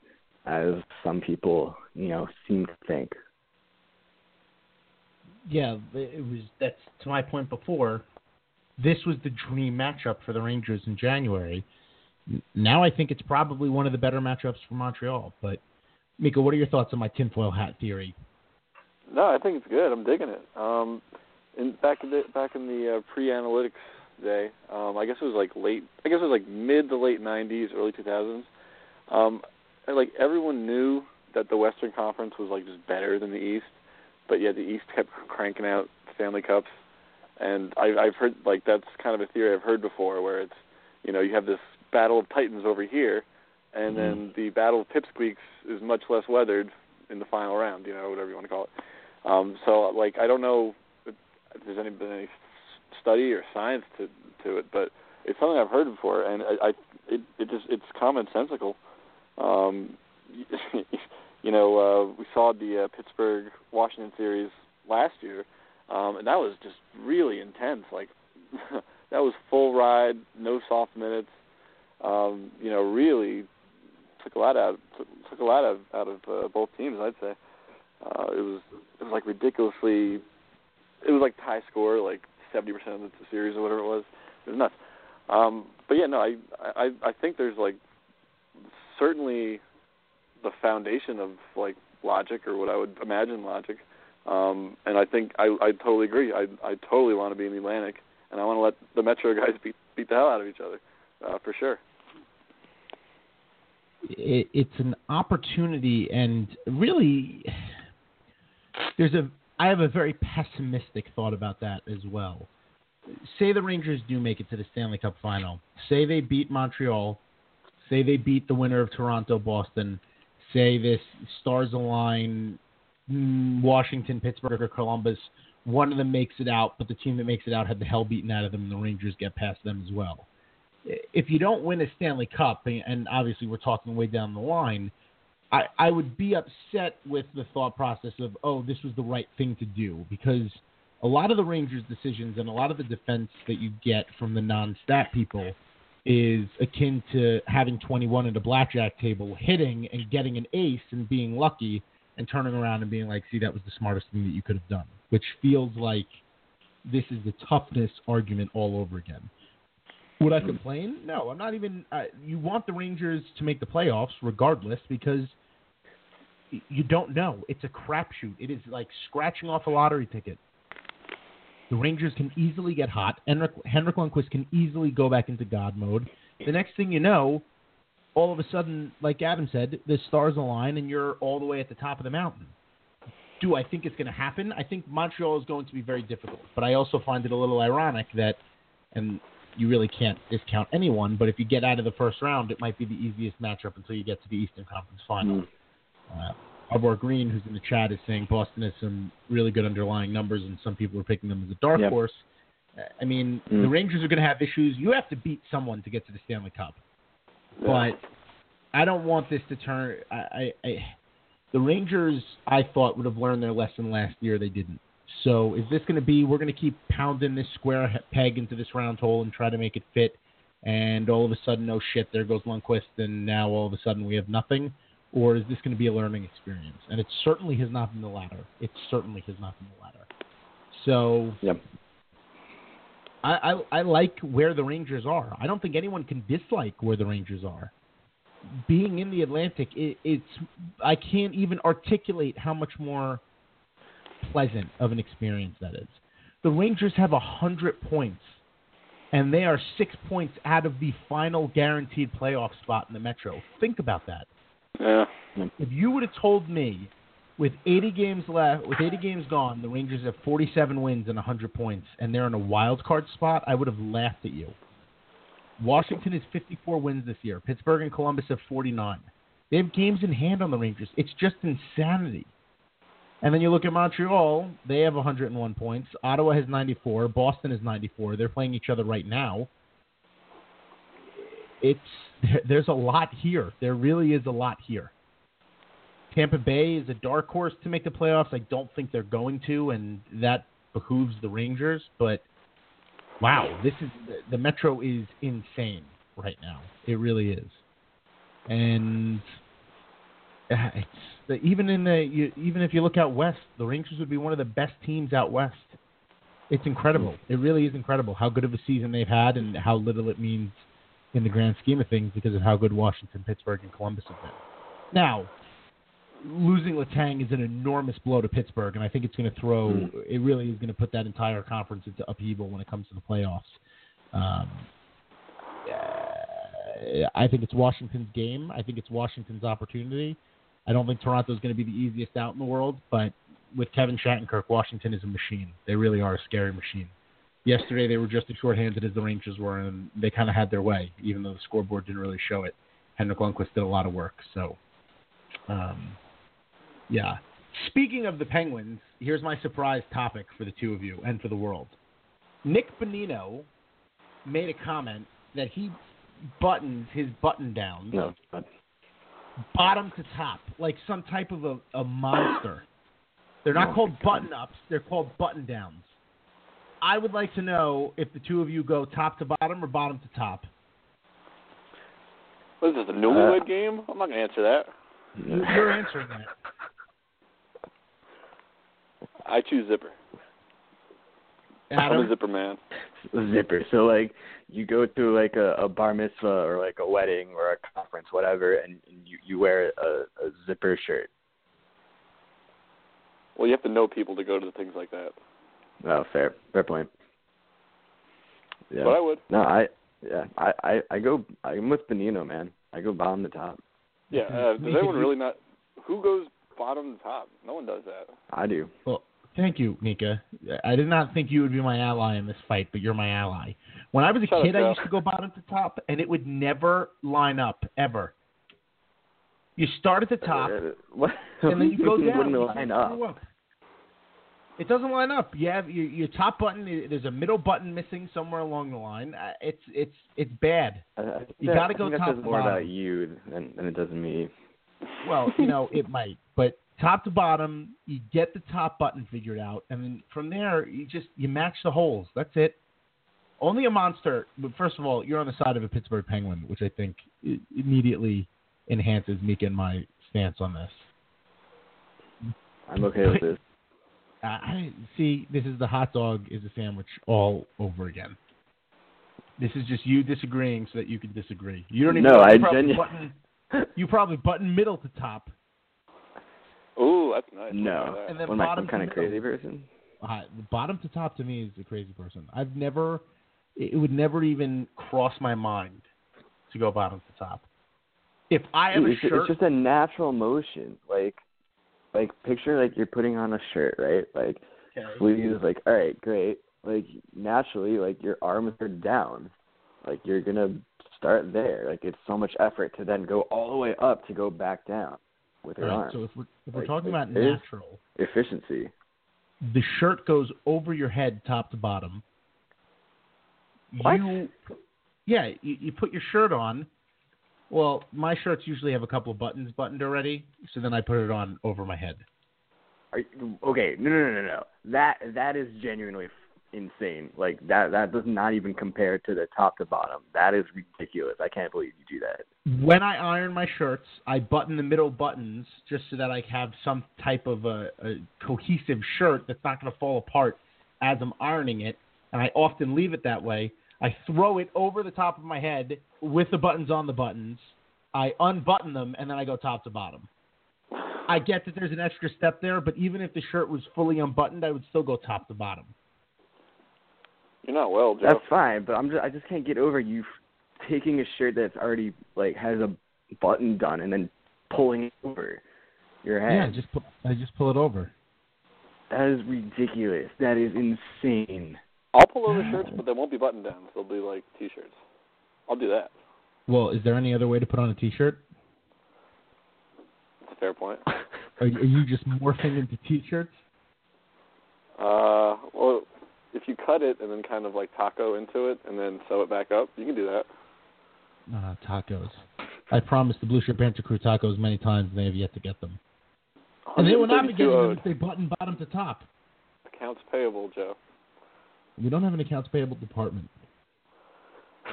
as some people you know seem to think. Yeah, it was. That's to my point before. This was the dream matchup for the Rangers in January. Now I think it's probably one of the better matchups for Montreal. But Mika, what are your thoughts on my tinfoil hat theory? No, I think it's good. I'm digging it. Um, in back in the back in the uh, pre-analytics day, um, I guess it was like late. I guess it was like mid to late '90s, early 2000s. Um, like everyone knew that the Western Conference was like just better than the East, but yet the East kept cranking out Stanley Cups. And I, I've heard like that's kind of a theory I've heard before, where it's you know you have this battle of titans over here, and then the battle of pipsqueaks is much less weathered in the final round. You know, whatever you want to call it. Um, so like I don't know if there's any been any study or science to to it, but it's something I've heard before, and I, I it it just it's commonsensical. Um, you know, uh, we saw the uh, Pittsburgh Washington series last year, um, and that was just really intense. Like that was full ride, no soft minutes. Um, you know, really took a lot out took, took a lot out out of uh, both teams. I'd say uh, it was it was like ridiculously. It was like high score, like seventy percent of the series or whatever it was. It was nuts. Um, but yeah, no, I I I think there's like certainly the foundation of like logic or what I would imagine logic. Um, and I think I I totally agree. I I totally want to be in the Atlantic, and I want to let the Metro guys beat beat the hell out of each other, uh, for sure. It, it's an opportunity, and really, there's a. I have a very pessimistic thought about that as well. Say the Rangers do make it to the Stanley Cup final. Say they beat Montreal. Say they beat the winner of Toronto, Boston. Say this stars align, mm, Washington, Pittsburgh, or Columbus. One of them makes it out, but the team that makes it out had the hell beaten out of them, and the Rangers get past them as well if you don't win a Stanley Cup, and obviously we're talking way down the line, I, I would be upset with the thought process of, oh, this was the right thing to do because a lot of the Rangers' decisions and a lot of the defense that you get from the non-stat people is akin to having 21 at a blackjack table, hitting and getting an ace and being lucky, and turning around and being like, see, that was the smartest thing that you could have done, which feels like this is the toughness argument all over again. Would I complain? No, I'm not even. Uh, you want the Rangers to make the playoffs regardless because you don't know. It's a crapshoot. It is like scratching off a lottery ticket. The Rangers can easily get hot. Henrik, Henrik Lundqvist can easily go back into God mode. The next thing you know, all of a sudden, like Adam said, the stars align and you're all the way at the top of the mountain. Do I think it's going to happen? I think Montreal is going to be very difficult, but I also find it a little ironic that, and you really can't discount anyone, but if you get out of the first round, it might be the easiest matchup until you get to the Eastern Conference Final. Mm. Uh, Arbor Green, who's in the chat, is saying Boston has some really good underlying numbers, and some people are picking them as a dark yep. horse. I mean, mm. the Rangers are going to have issues. You have to beat someone to get to the Stanley Cup, yeah. but I don't want this to turn. I, I, I, the Rangers, I thought would have learned their lesson last year. They didn't. So is this going to be? We're going to keep pounding this square peg into this round hole and try to make it fit, and all of a sudden, oh shit, there goes Lundqvist, and now all of a sudden we have nothing or is this going to be a learning experience? And it certainly has not been the latter. It certainly has not been the latter. So, yep. I, I, I like where the Rangers are. I don't think anyone can dislike where the Rangers are. Being in the Atlantic, it, it's I can't even articulate how much more pleasant of an experience that is. The Rangers have a hundred points, and they are six points out of the final guaranteed playoff spot in the Metro. Think about that. Yeah. If you would have told me with 80 games left, with 80 games gone, the Rangers have 47 wins and 100 points, and they're in a wild card spot, I would have laughed at you. Washington has 54 wins this year. Pittsburgh and Columbus have 49. They have games in hand on the Rangers. It's just insanity. And then you look at Montreal, they have 101 points. Ottawa has 94. Boston is 94. They're playing each other right now it's there's a lot here. There really is a lot here. Tampa Bay is a dark horse to make the playoffs. I don't think they're going to, and that behooves the Rangers. But wow, this is the Metro is insane right now. It really is, and it's even in the you, even if you look out west, the Rangers would be one of the best teams out west. It's incredible. It really is incredible how good of a season they've had and how little it means in the grand scheme of things because of how good Washington, Pittsburgh, and Columbus have been. Now, losing Letang is an enormous blow to Pittsburgh, and I think it's going to throw. Mm. It really is going to put that entire conference into upheaval when it comes to the playoffs. Um, I think it's Washington's game. I think it's Washington's opportunity. I don't think Toronto's going to be the easiest out in the world, but with Kevin Shattenkirk, Washington is a machine. They really are a scary machine yesterday they were just as shorthanded as the Rangers were, and they kind of had their way, even though the scoreboard didn't really show it. Henrik Lundqvist did a lot of work. So, um, yeah. Speaking of the Penguins, here's my surprise topic for the two of you and for the world. Nick Bonino made a comment that he buttons his button down no, bottom to top, like some type of a, a monster. They're not called button ups; they're called button downs. I would like to know if the two of you go top to bottom or bottom to top. What is this, a newlywed uh, game? I'm not going to answer that. You're answering that. I choose zipper. Adam? I'm a zipper man. Zipper. So like you go through like a, a bar mitzvah or like a wedding or a conference, whatever, and, and you you wear a, a zipper shirt. Well, you have to know people to go to things like that. Oh, fair, fair point. Yeah, but I would. No, I yeah, I I I go. I'm with Bonino, man. I go bottom to top. Yeah, uh, does anyone really not? Who goes bottom to top? No one does that. I do. Well, thank you, Mika. I did not think you would be my ally in this fight, but you're my ally. When I was a Shut kid, I used to go bottom to top, and it would never line up ever. You start at the top, what? and then you go down. Wouldn't you line up. up. It doesn't line up. You have your, your top button. There's a middle button missing somewhere along the line. Uh, it's it's it's bad. You got to go top that says to more bottom. about you than, than it does me. Well, you know, it might, but top to bottom, you get the top button figured out, and then from there, you just you match the holes. That's it. Only a monster. But first of all, you're on the side of a Pittsburgh Penguin, which I think immediately enhances Mika and my stance on this. I'm okay with this. I see. This is the hot dog is a sandwich all over again. This is just you disagreeing so that you can disagree. You don't even. No, I probably genu- button, You probably button middle to top. Ooh, that's nice. No. And then What am I, bottom some kind to of crazy person? Uh, bottom to top to me is a crazy person. I've never. It would never even cross my mind to go bottom to top. If I have Dude, a it's, shirt, it's just a natural motion. Like, like picture like you're putting on a shirt, right? Like Okay. sleeves, like all right, great. Like naturally, like your arms are down. Like you're gonna start there. Like it's so much effort to then go all the way up to go back down with your right, arms. so if we're, if we're Like, talking like, about natural, Efficiency. the shirt goes over your head top to bottom. What? You, yeah, you, you put your shirt on. Well, my shirts usually have a couple of buttons buttoned already, so then I put it on over my head. Are you, okay, no, no, no, no, no. That that is genuinely insane. Like that that does not even compare to the top to bottom. That is ridiculous. I can't believe you do that. When I iron my shirts, I button the middle buttons just so that I have some type of a, a cohesive shirt that's not going to fall apart as I'm ironing it. And I often leave it that way. I throw it over the top of my head with the buttons on the buttons. I unbutton them and then I go top to bottom. I get that there's an extra step there, but even if the shirt was fully unbuttoned, I would still go top to bottom. You're not well, Joe. That's fine, but I'm just I just can't get over you taking a shirt that's already like has a button done and then pulling it over your head. Yeah, head. just pu- I just pull it over. that is ridiculous. That is insane. I'll pull over shirts, but they won't be button downs. They'll be like t-shirts. I'll do that. Well, is there any other way to put on a t-shirt? That's a fair point. Are, are you just morphing into t-shirts? Uh, well, if you cut it and then kind of like taco into it and then sew it back up, you can do that. Uh, tacos. I promised the Blueshirt Banter Crew tacos many times, and they have yet to get them. And they will not be 132 getting them if they button bottom to top. Accounts payable, Joe. We don't have an accounts payable department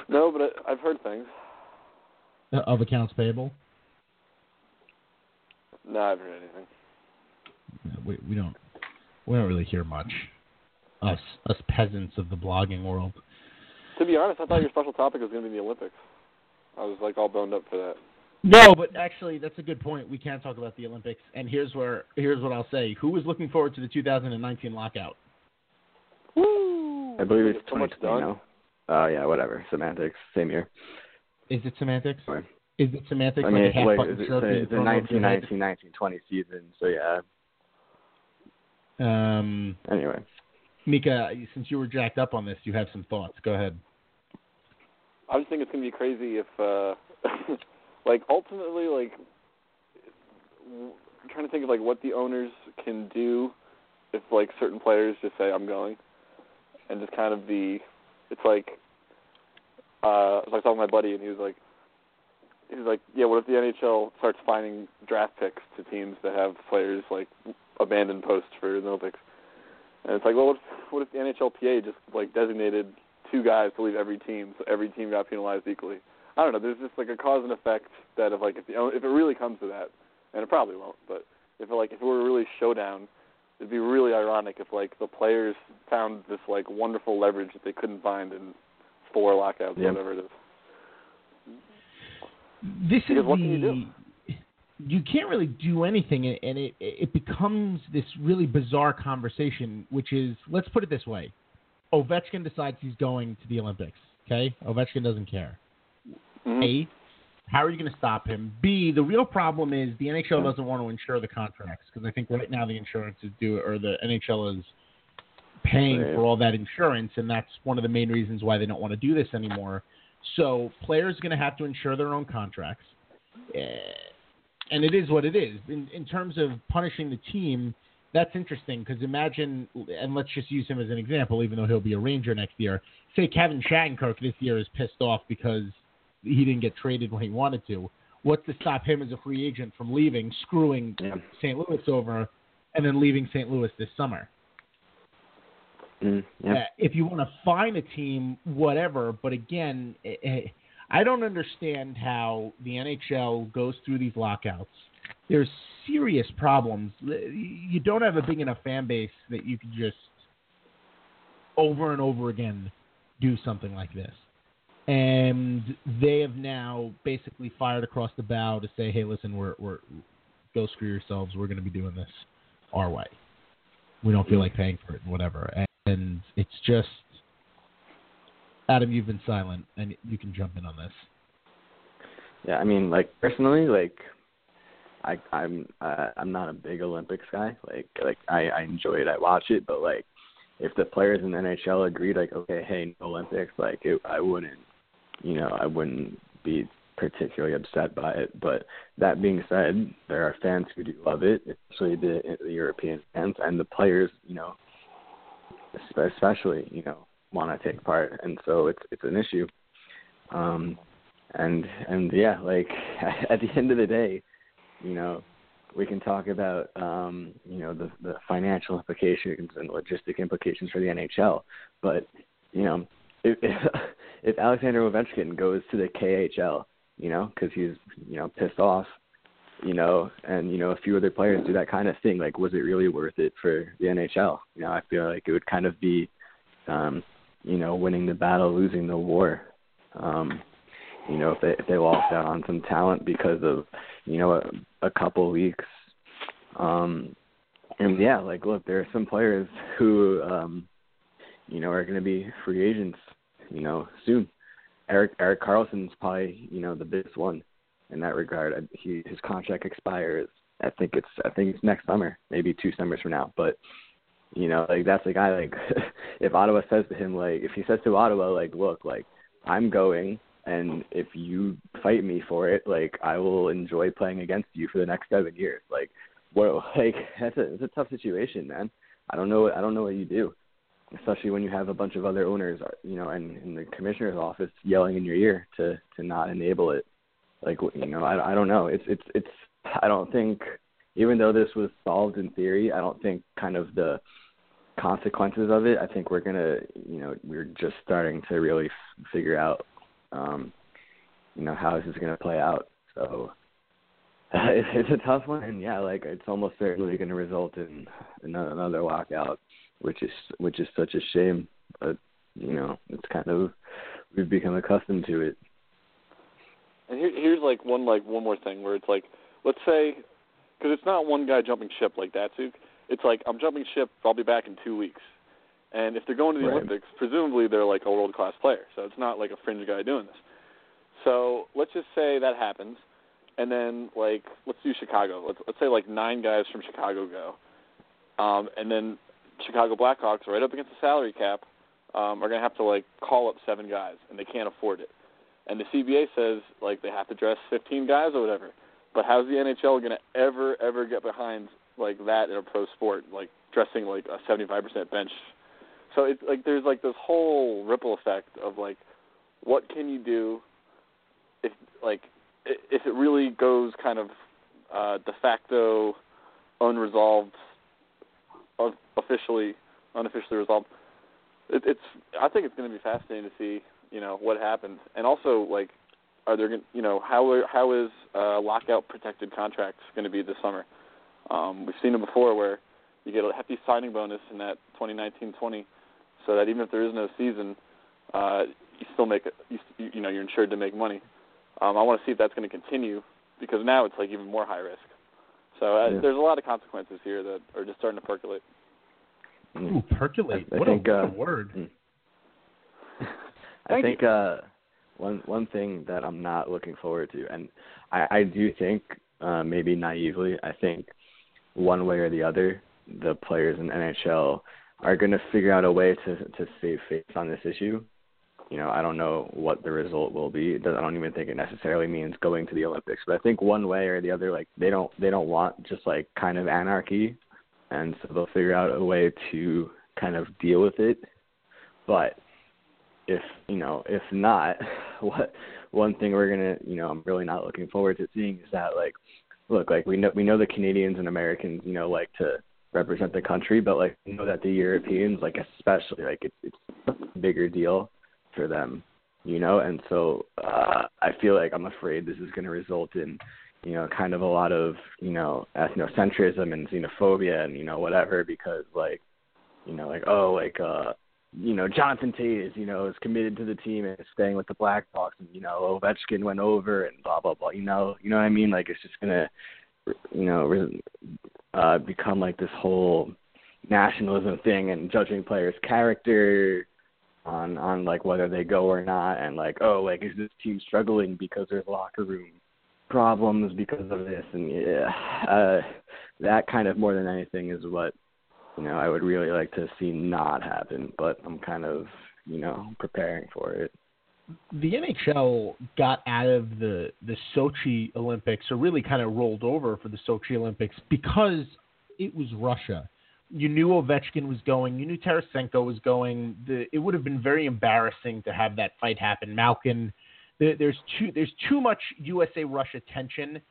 No, but I, I've heard things. uh, of accounts payable. No, I've heard anything. No, we, we don't. We don't really hear much. Us, us peasants of the blogging world. To be honest, I thought your special topic was going to be the Olympics. I was like all boned up for that. No, but actually, that's a good point. We can talk about the Olympics, and here's where here's what I'll say. Who is looking forward to the 2019 lockout? Woo! I believe it's get so much done. now. Oh yeah, whatever. Semantics. Same year. Is it semantics? Fine. Is it semantics? I like mean, a half like, button it's, shirt a, being it's a thrown over your head? 1919, 1920 season. So yeah. Um, Anyway, Mika, since you were jacked up on this, you have some thoughts. Go ahead. I just think it's going to be crazy if, uh like, ultimately, like, w- I'm trying to think of like what the owners can do if like certain players just say I'm going, and just kind of be, it's like, uh, I was like talking to my buddy, and he was like, he was like, yeah, what if the NHL starts finding draft picks to teams that have players like abandoned posts for the Olympics? And it's like, well, what if, what if the NHLPA just like designated two guys to leave every team, so every team got penalized equally? I don't know. There's just like a cause and effect that if like if the if it really comes to that, and it probably won't, but if it, like if it were really showdown, it'd be really ironic if like the players found this like wonderful leverage that they couldn't find in four lockouts Yeah. or whatever it is. This is what the. can you do? you can't really do anything, and it it becomes this really bizarre conversation, which is let's put it this way: Ovechkin decides he's going to the Olympics. Okay, Ovechkin doesn't care. Mhm. A, how are you going to stop him? B, the real problem is the NHL doesn't want to insure the contracts because I think right now the insurance is due or the NHL is paying for all that insurance, and that's one of the main reasons why they don't want to do this anymore. So players are going to have to insure their own contracts, Eh, and it is what it is. In, in terms of punishing the team, that's interesting because imagine, and let's just use him as an example, even though he'll be a Ranger next year. Say Kevin Shattenkirk this year is pissed off because he didn't get traded when he wanted to. what's to stop him as a free agent from leaving, screwing Yeah. St. Louis over, and then leaving St. Louis this summer? Mm, yeah. Uh, if you want to find a team, whatever. But again, eh, eh, I don't understand how the NHL goes through these lockouts. There's serious problems. You don't have a big enough fan base that you can just over and over again do something like this. And they have now basically fired across the bow to say, "Hey, listen, we're we're go screw yourselves. We're going to be doing this our way. We don't feel like paying for it, and whatever." And, it's just, Adam, you've been silent, and you can jump in on this. Yeah, I mean, like personally, like I I'm uh, I'm not a big Olympics guy. Like like I I enjoy it, I watch it, but like if the players in the NHL agreed, like okay, hey, no Olympics, like it, I wouldn't, you know, I wouldn't be particularly upset by it. But that being said, there are fans who do love it, especially the, the European fans and the players, you know, especially, you know, want to take part, and so it's it's an issue. Um, and and yeah, like at the end of the day, you know, we can talk about um, you know the the financial implications and logistic implications for the NHL, but you know, if if, Alexander Ovechkin goes to the KHL, you know, because he's you know pissed off, you know, and you know a few other players do that kind of thing. Like, was it really worth it for the NHL? You know, I feel like it would kind of be, um, you know, winning the battle, losing the war. Um, you know, if they if they lost out on some talent because of, you know, a, a couple weeks. Um, and yeah, like look, there are some players who, um, you know, are going to be free agents, you know, soon. Eric Erik Karlsson's probably you know the biggest one in that regard. He his contract expires. I think it's I think it's next summer, maybe two summers from now. But you know, like that's the guy. Like if Ottawa says to him, like if he says to Ottawa, like look, like I'm going, and if you fight me for it, like I will enjoy playing against you for the next seven years. Like, whoa, like that's a it's a tough situation, man. I don't know I don't know what you do especially when you have a bunch of other owners, you know, and in the commissioner's office yelling in your ear to to not enable it. Like you know, I I don't know. It's it's it's I don't think even though this was solved in theory, I don't think kind of the consequences of it. I think we're gonna you know we're just starting to really f- figure out um you know how this is gonna play out. So it's, it's a tough one, and yeah, like it's almost certainly going to result in another lockout which is which is such a shame. But you know, it's kind of we've become accustomed to it. And here, here's like one like one more thing where it's like, let's say, because it's not one guy jumping ship like Datsyuk. It's like I'm jumping ship. I'll be back in two weeks. And if they're going to the Right. Olympics, presumably they're like a world class player. So it's not like a fringe guy doing this. So let's just say that happens, and then like let's do Chicago. Let's let's say like nine guys from Chicago go, um, and then Chicago Blackhawks right up against the salary cap um, are going to have to like call up seven guys, and they can't afford it. And the CBA says like they have to dress 15 guys or whatever. But how's the NHL going to ever ever get behind like that in a pro sport, like dressing like a 75% bench? So it's like there's like this whole ripple effect of like what can you do if like if it really goes kind of uh, de facto unresolved, un- officially unofficially resolved. It, it's I think it's going to be fascinating to see you know what happens, and also like are there you know how are, how is uh, lockout protected contracts going to be this summer? Um, we've seen it before where you get a hefty signing bonus in that 2019-20, so that even if there is no season, uh, you still make. You, you know you're insured to make money. Um, I want to see if that's going to continue because now it's like even more high risk. So uh, Yeah. there's a lot of consequences here that are just starting to percolate. Ooh, percolate. I what think, a, uh, a word. mm. I think uh one one thing that I'm not looking forward to and I, I do think uh maybe naively, I think one way or the other the players in NHL are going to figure out a way to to save face on this issue. You know, I don't know what the result will be. It doesn't, I don't even think it necessarily means going to the Olympics, but I think one way or the other like they don't they don't want just like kind of anarchy and so they'll figure out a way to kind of deal with it. But if you know, if not, what one thing we're gonna, you know, I'm really not looking forward to seeing is that like, look, like we know we know the Canadians and Americans, you know, like to represent the country, but like we know that the Europeans, like especially, like it's it's a bigger deal for them, you know, and so uh, I feel like I'm afraid this is going to result in, you know, kind of a lot of you know ethnocentrism and xenophobia and you know whatever because like, you know, like oh like uh you know, Jonathan Toews, you know, is committed to the team and is staying with the Blackhawks, and you know, Ovechkin went over and blah blah blah. You know, you know what I mean? Like it's just gonna, you know, uh, become like this whole nationalism thing and judging players' character on on like whether they go or not, and like oh, like is this team struggling because there's locker room problems because of this, and yeah, uh, that kind of more than anything is what you know, I would really like to see not happen, but I'm kind of, you know, preparing for it. The NHL got out of the the Sochi Olympics, or really kind of rolled over for the Sochi Olympics because it was Russia. You knew Ovechkin was going. You knew Tarasenko was going. The, it would have been very embarrassing to have that fight happen. Malkin, the, there's too there's too much USA Russia tension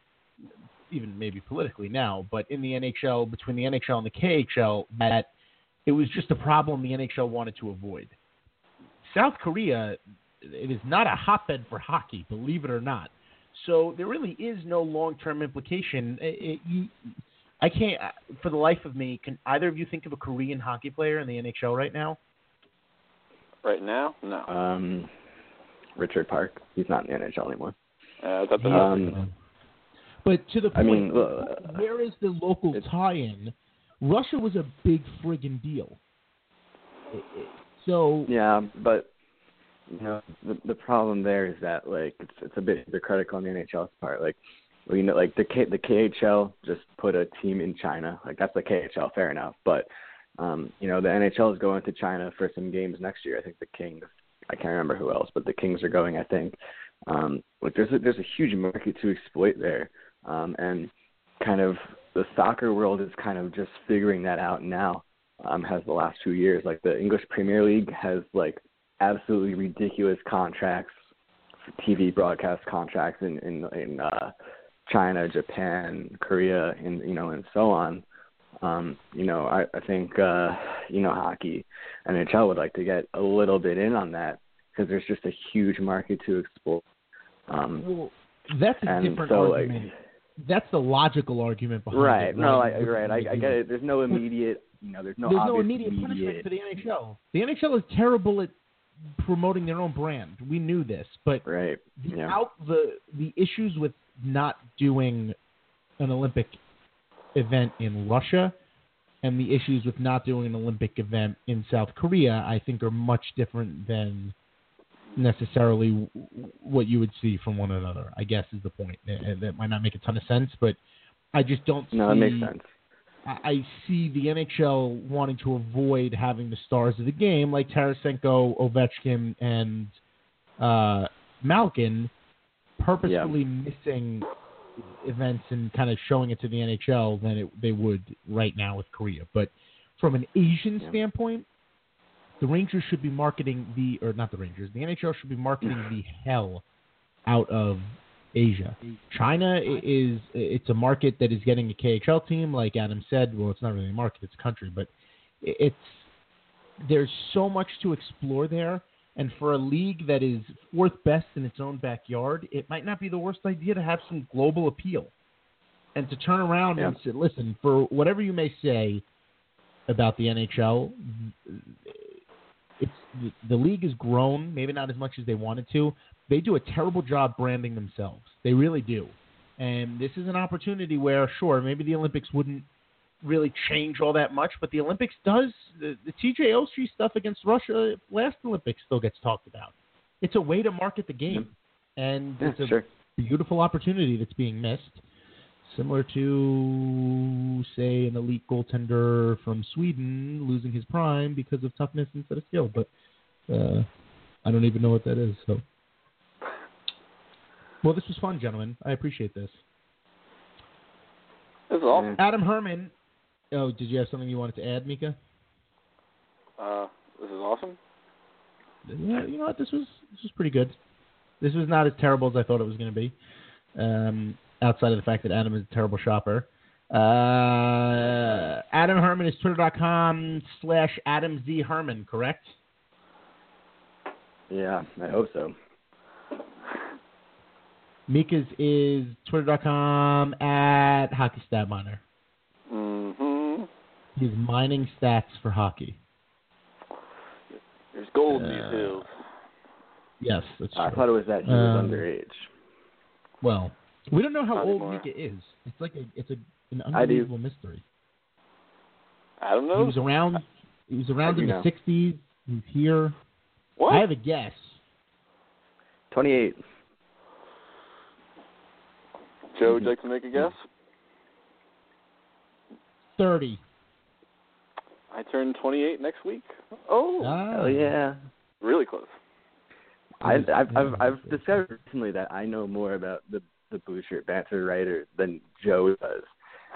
even maybe politically now, but in the NHL, between the NHL and the KHL, that it was just a problem the NHL wanted to avoid. South Korea, it is not a hotbed for hockey, believe it or not. So there really is no long-term implication. It, it, I can't, for the life of me, can either of you think of a Korean hockey player in the NHL right now? Right now, no. Um, Richard Park. He's not in the NHL anymore. Uh, that's um, but to the point, I mean, uh, where is the local tie-in? Russia was a big friggin' deal. So yeah, but you know the the problem there is that like it's it's a bit hypocritical on the NHL's part. Like we know like the K, the KHL just put a team in China. Like that's the KHL, fair enough. But um, you know the NHL is going to China for some games next year. I think the Kings. I can't remember who else, but the Kings are going. I think. Um, like there's a, there's a huge market to exploit there um, and kind of the soccer world is kind of just figuring that out now. Um, has the last two years, like the English Premier League has like absolutely ridiculous contracts, TV broadcast contracts in in, in uh, China, Japan, Korea, and you know, and so on. Um, you know, I, I think uh, you know hockey, NHL would like to get a little bit in on that because there's just a huge market to explore. Um, well, that's a different so, argument. Like, that's the logical argument behind right. it. No, I, right. I, I get it. There's no immediate, you know, there's no there's no immediate, immediate punishment for the NHL. The NHL is terrible at promoting their own brand. We knew this, but right. the Yeah. out the the issues with not doing an Olympic event in Russia and the issues with not doing an Olympic event in South Korea, I think, are much different than necessarily what you would see from one another. I guess is the point. And that might not make a ton of sense, but I just don't. No, see, it makes sense. I see the NHL wanting to avoid having the stars of the game like Tarasenko, Ovechkin, and uh, Malkin purposefully Yeah. missing events and kind of showing it to the NHL than it, they would right now with Korea. But from an Asian Yeah. standpoint, the Rangers should be marketing the or not the Rangers, the NHL should be marketing the hell out of Asia. China is it's a market that is getting a KHL team, like Adam said. Well, it's not really a market; it's a country, but it's there's so much to explore there. And for a league that is fourth best in its own backyard, it might not be the worst idea to have some global appeal. And to turn around and say, listen, for whatever you may say about the NHL, it's the, the league has grown, maybe not as much as they wanted to. They do a terrible job branding themselves. They really do. And this is an opportunity where, sure, maybe the Olympics wouldn't really change all that much, but the Olympics does. The, the TJ Oshie stuff against Russia last Olympics still gets talked about. It's a way to market the game, and Yeah, it's a sure. beautiful opportunity that's being missed. Similar to, say, an elite goaltender from Sweden losing his prime because of toughness instead of skill. But uh, I don't even know what that is. So, well, this was fun, gentlemen. I appreciate this. This is awesome. Adam Herman. Oh, did you have something you wanted to add, Mika? Uh, this is awesome. yeah, you know what? This was this was pretty good. This was not as terrible as I thought it was going to be. Um, outside of the fact that Adam is a terrible shopper. Uh, Adam Herman is twitter.com slash Adam Z Herman, correct? Yeah, I hope so. Mika's is twitter.com at Hockey Stat Miner. Mm-hmm. He's mining stats for hockey. There's gold in Uh, these hills. Yes, that's true. I thought it was that he was Um, underage. Well, we don't know how Not old anymore. Mika is. It's like a it's a an I do. unbelievable mystery. Adam He knows. was around. He was around do in the '60s. He was here. what? I have a guess. 28. Joe, would you like to make a guess? Thirty. I turn 28 next week. Oh. Hell yeah. really close. I, I've, I've, I've discovered recently that I know more about the the Blueshirt Banter writer than Joe does,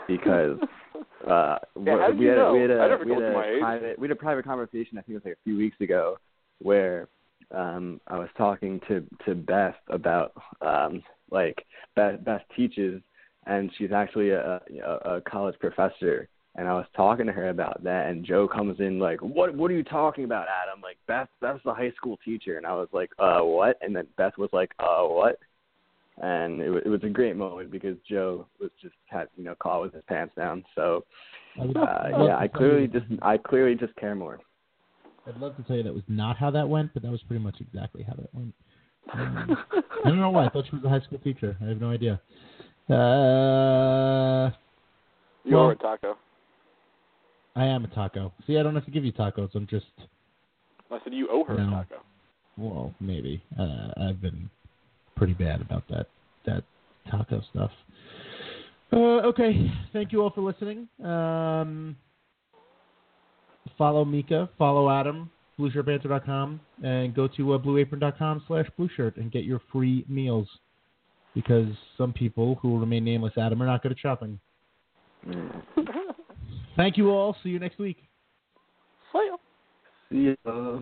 because uh, Yeah, we had a, we had a, I never we had a private we had a private conversation. I think it was like a few weeks ago, where um, I was talking to to Beth about um, like Beth, Beth teaches, and she's actually a, a, a college professor. And I was talking to her about that, and Joe comes in like, "What? What are you talking about, Adam? Like Beth, Beth's the high school teacher." And I was like, "Uh, what?" And then Beth was like, "Uh, what?" And it, wa- it was a great moment because Joe was just had you know caught with his pants down. So uh, yeah, I clearly just I clearly just care more. I'd love to tell you that was not how that went, but that was pretty much exactly how that went. Um, I don't know why. I thought she was a high school teacher. I have no idea. Uh, You Well- are a taco. I am a taco. See, I don't have to give you tacos. I'm just, I said you owe her No. a taco. well, maybe. Uh, I've been pretty bad about that that taco stuff. Uh, okay, thank you all for listening. Um, follow Mika, follow Adam, blueshirtbanter.com, and go to uh, blueapron.com slash blueshirt and get your free meals. Because some people who will remain nameless, Adam, are not good at shopping. Thank you all. See you next week. See ya. See ya.